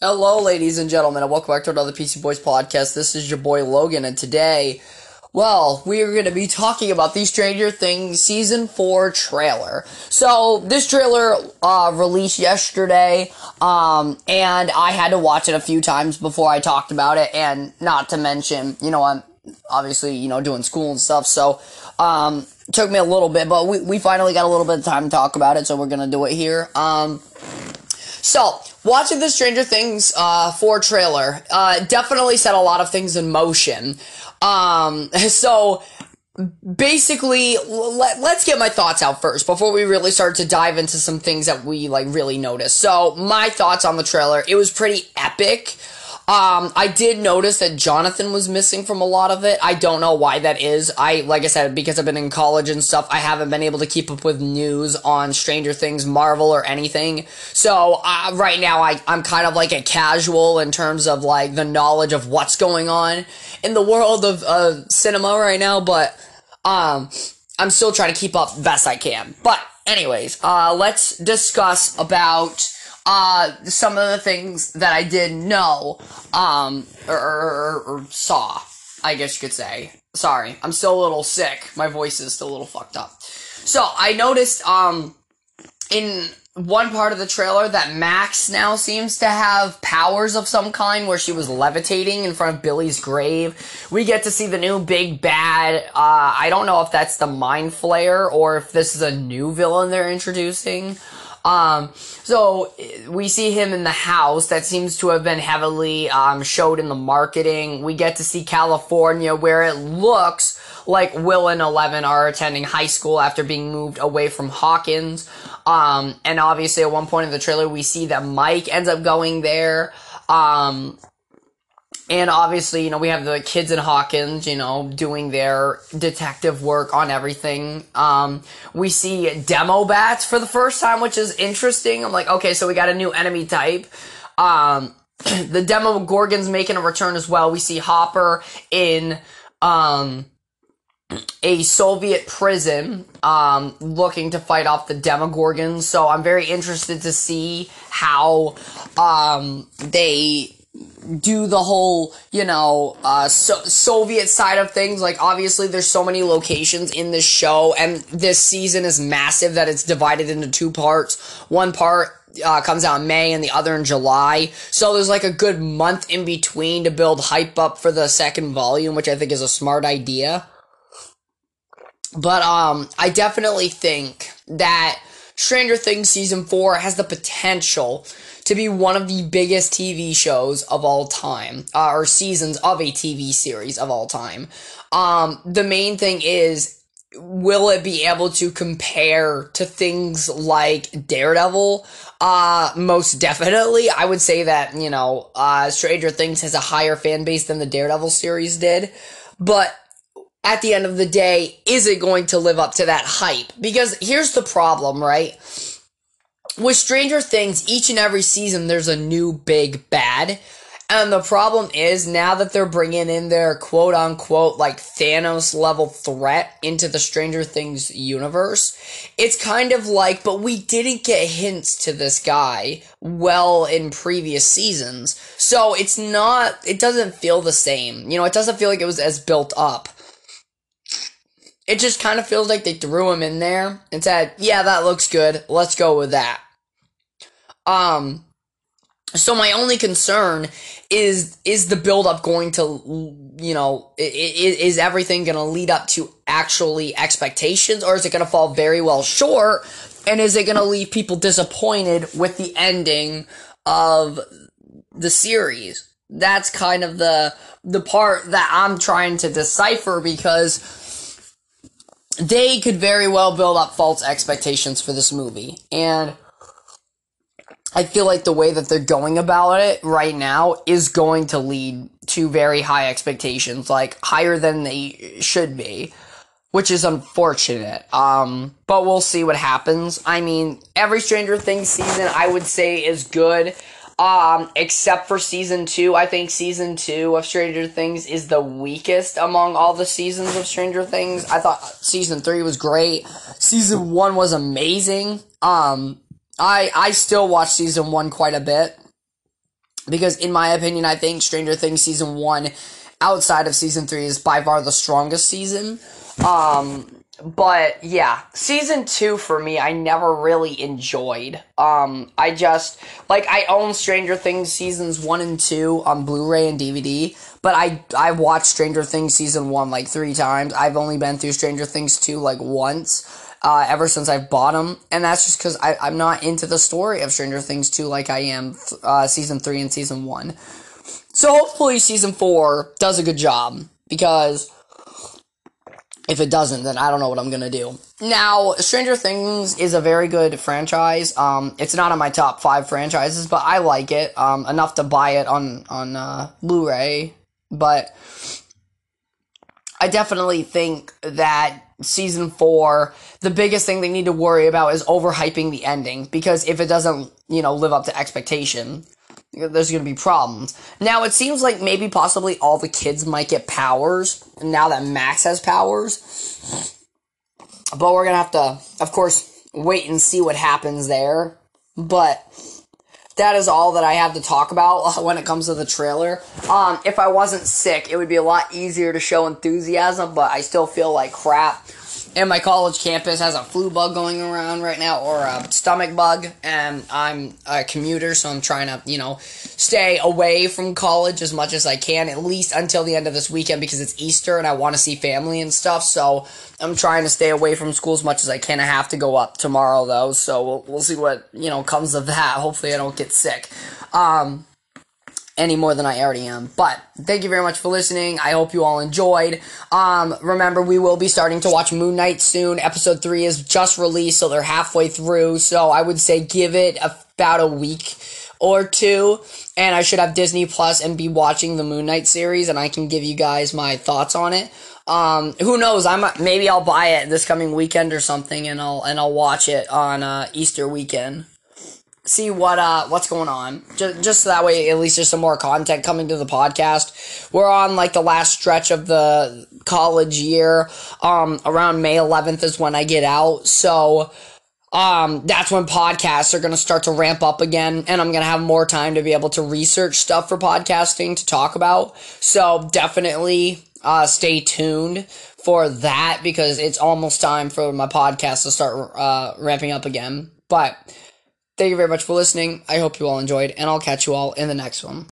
Hello, ladies and gentlemen, and welcome back to another PC Boys podcast. This is your boy Logan, and today, well, we are going to be talking about the Stranger Things season four trailer. So this trailer uh, released yesterday, um, and I had to watch it a few times before I talked about it, and not to mention, you know, I'm obviously you know doing school and stuff, so um, took me a little bit, but we we finally got a little bit of time to talk about it, so we're gonna do it here. Um, so, watching the Stranger Things uh, 4 trailer uh, definitely set a lot of things in motion. Um, so, basically, let, let's get my thoughts out first before we really start to dive into some things that we like really noticed. So, my thoughts on the trailer, it was pretty epic. Um, I did notice that Jonathan was missing from a lot of it. I don't know why that is. I, like I said, because I've been in college and stuff, I haven't been able to keep up with news on Stranger Things, Marvel, or anything. So, uh, right now, I, I'm kind of like a casual in terms of like the knowledge of what's going on in the world of, uh, cinema right now, but, um, I'm still trying to keep up best I can. But, anyways, uh, let's discuss about, uh, some of the things that I did know, um, or, or, or, saw, I guess you could say. Sorry, I'm still a little sick. My voice is still a little fucked up. So, I noticed, um, in one part of the trailer that Max now seems to have powers of some kind where she was levitating in front of Billy's grave. We get to see the new big bad. Uh, I don't know if that's the Mind Flayer or if this is a new villain they're introducing. Um, so we see him in the house that seems to have been heavily um, showed in the marketing. We get to see California where it looks like Will and Eleven are attending high school after being moved away from Hawkins. Um, and obviously at one point in the trailer we see that Mike ends up going there. Um, and obviously, you know, we have the kids in Hawkins, you know, doing their detective work on everything. Um, we see Demobats for the first time, which is interesting. I'm like, okay, so we got a new enemy type. Um, the Demogorgons making a return as well. We see Hopper in, um, a Soviet prison, um, looking to fight off the Demogorgons. So I'm very interested to see how, um, they, do the whole, you know, uh, so- Soviet side of things. Like, obviously, there's so many locations in this show, and this season is massive that it's divided into two parts. One part uh, comes out in May and the other in July. So there's like a good month in between to build hype up for the second volume, which I think is a smart idea. But um, I definitely think that Stranger Things season four has the potential to be one of the biggest TV shows of all time, uh, or seasons of a TV series of all time. Um, the main thing is, will it be able to compare to things like Daredevil? Uh, most definitely. I would say that, you know, uh, Stranger Things has a higher fan base than the Daredevil series did. But at the end of the day, is it going to live up to that hype? Because here's the problem, right? with Stranger Things, each and every season there's a new big bad. And the problem is now that they're bringing in their quote unquote like Thanos level threat into the Stranger Things universe, it's kind of like, but we didn't get hints to this guy well in previous seasons. So it's not, it doesn't feel the same. You know, it doesn't feel like it was as built up. It just kind of feels like they threw him in there and said, yeah, that looks good. Let's go with that. Um, so my only concern is is the build up going to you know is, is everything going to lead up to actually expectations or is it going to fall very well short and is it going to leave people disappointed with the ending of the series that's kind of the the part that I'm trying to decipher because they could very well build up false expectations for this movie and I feel like the way that they're going about it right now is going to lead to very high expectations, like higher than they should be, which is unfortunate. Um, but we'll see what happens. I mean, every Stranger Things season I would say is good. Um, except for season two, I think season two of Stranger Things is the weakest among all the seasons of Stranger Things. I thought season three was great. Season one was amazing. Um, I I still watch season one quite a bit. because in my opinion, I think Stranger Things season one, outside of season three, is by far the strongest season. Um, but yeah, season two for me, I never really enjoyed. Um, I just like I own Stranger Things seasons one and two on Blu-ray and DVD, but I I watched Stranger Things season one like three times. I've only been through Stranger Things two like once. Uh, ever since I've bought them, and that's just because I'm not into the story of Stranger Things 2 like I am uh, season 3 and season 1. So hopefully season 4 does a good job, because if it doesn't, then I don't know what I'm gonna do. Now, Stranger Things is a very good franchise. Um, it's not on my top five franchises, but I like it um, enough to buy it on on uh, Blu-ray. But I definitely think that season four, the biggest thing they need to worry about is overhyping the ending because if it doesn't, you know, live up to expectation, there's going to be problems. Now, it seems like maybe possibly all the kids might get powers now that Max has powers. But we're going to have to, of course, wait and see what happens there. But that is all that I have to talk about when it comes to the trailer. Um, if I wasn't sick, it would be a lot easier to show enthusiasm, but I still feel like crap and my college campus has a flu bug going around right now or a stomach bug and i'm a commuter so i'm trying to you know stay away from college as much as i can at least until the end of this weekend because it's easter and i want to see family and stuff so i'm trying to stay away from school as much as i can. I have to go up tomorrow though so we'll, we'll see what you know comes of that. Hopefully i don't get sick. Um any more than I already am. But thank you very much for listening. I hope you all enjoyed. Um, remember, we will be starting to watch Moon Knight soon. Episode 3 is just released, so they're halfway through. So I would say give it about a week or two. And I should have Disney Plus and be watching the Moon Knight series, and I can give you guys my thoughts on it. Um, who knows? I'm maybe I'll buy it this coming weekend or something, and I'll and I'll watch it on uh, Easter weekend see what uh what's going on. Just just so that way at least there's some more content coming to the podcast. We're on like the last stretch of the college year. Um around May 11th is when I get out. So um that's when podcasts are going to start to ramp up again and I'm going to have more time to be able to research stuff for podcasting to talk about. So definitely uh stay tuned for that because it's almost time for my podcast to start uh ramping up again. But Thank you very much for listening. I hope you all enjoyed, and I'll catch you all in the next one.